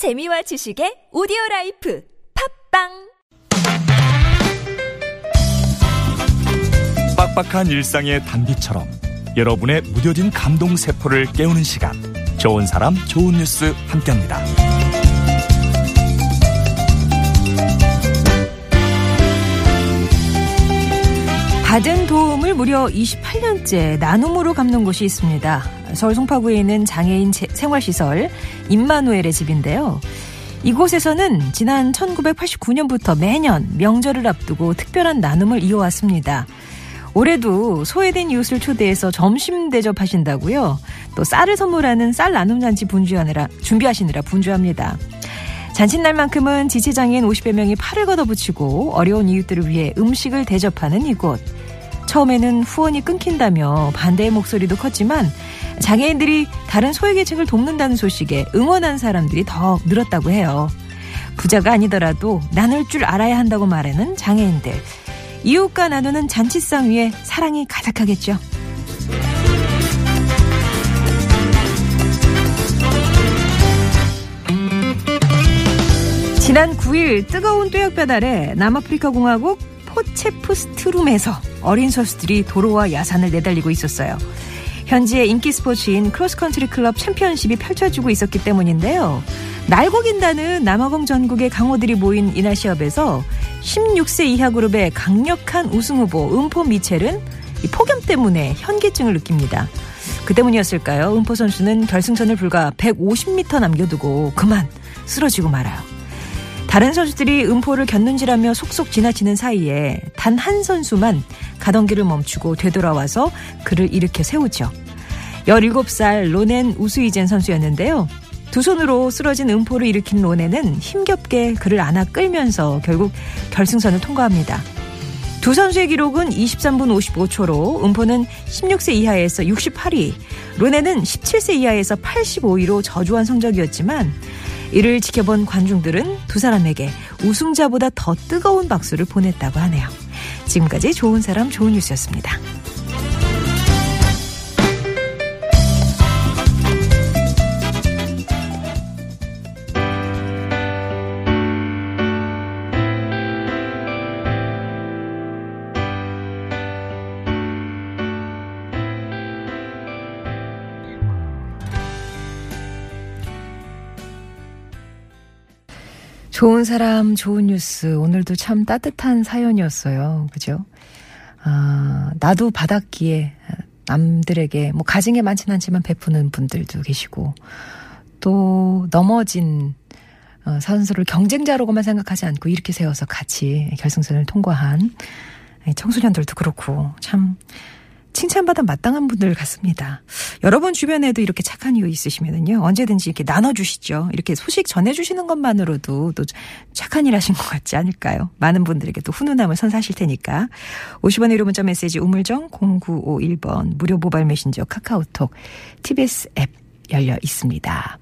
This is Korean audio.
재미와 지식의 오디오 라이프 팟빵 빡빡한 일상의 단비처럼 여러분의 무뎌진 감동 세포를 깨우는 시간 좋은 사람 좋은 뉴스 함께합니다. 받은 도움을 무려 28년째 나눔으로 갚는 곳이 있습니다. 서울 송파구에 있는 장애인 생활시설 임마누엘의 집인데요. 이곳에서는 지난 1989년부터 매년 명절을 앞두고 특별한 나눔을 이어왔습니다. 올해도 소외된 이웃을 초대해서 점심 대접하신다고요. 또 쌀을 선물하는 쌀 나눔 잔치 분주하느라 준비하시느라 분주합니다. 잔칫날만큼은 지체장애인 50여 명이 팔을 걷어붙이고 어려운 이웃들을 위해 음식을 대접하는 이곳. 처음에는 후원이 끊긴다며 반대의 목소리도 컸지만 장애인들이 다른 소외계층을 돕는다는 소식에 응원한 사람들이 더 늘었다고 해요. 부자가 아니더라도 나눌 줄 알아야 한다고 말하는 장애인들. 이웃과 나누는 잔치상 위에 사랑이 가득하겠죠. 지난 9일 뜨거운 뙤약볕 아래 남아프리카 공화국 포체프스트룸에서 어린 선수들이 도로와 야산을 내달리고 있었어요. 현지의 인기 스포츠인 크로스컨트리 클럽 챔피언십이 펼쳐지고 있었기 때문인데요. 날고긴다는 남아공 전국의 강호들이 모인 이날 시합에서 16세 이하 그룹의 강력한 우승 후보 음포 미첼은 폭염 때문에 현기증을 느낍니다. 그 때문이었을까요? 음포 선수는 결승선을 불과 150m 남겨두고 그만 쓰러지고 말아요. 다른 선수들이 음포를 겪는지라며 속속 지나치는 사이에 단 한 선수만 가던 길을 멈추고 되돌아와서 그를 일으켜 세우죠. 17살 로넨 우수이젠 선수였는데요. 두 손으로 쓰러진 음포를 일으킨 로넨은 힘겹게 그를 안아 끌면서 결국 결승선을 통과합니다. 두 선수의 기록은 23분 55초로 음포는 16세 이하에서 68위, 로넨은 17세 이하에서 85위로 저조한 성적이었지만 이를 지켜본 관중들은 두 사람에게 우승자보다 더 뜨거운 박수를 보냈다고 하네요. 지금까지 좋은 사람 좋은 뉴스였습니다. 좋은 사람, 좋은 뉴스. 오늘도 참 따뜻한 사연이었어요. 그죠? 아, 나도 받았기에 남들에게 뭐 가진 게 많진 않지만 베푸는 분들도 계시고 또 넘어진 어, 선수를 경쟁자로만 생각하지 않고 이렇게 세워서 같이 결승선을 통과한 청소년들도 그렇고 참 칭찬받아 마땅한 분들 같습니다. 여러분 주변에도 이렇게 착한 이유 있으시면은요, 언제든지 이렇게 나눠주시죠. 이렇게 소식 전해주시는 것만으로도 또 착한 일 하신 것 같지 않을까요? 많은 분들에게 또 훈훈함을 선사하실 테니까. 50원의 유료 문자 메시지 우물정 0951번 무료 모바일 메신저 카카오톡 TBS 앱 열려 있습니다.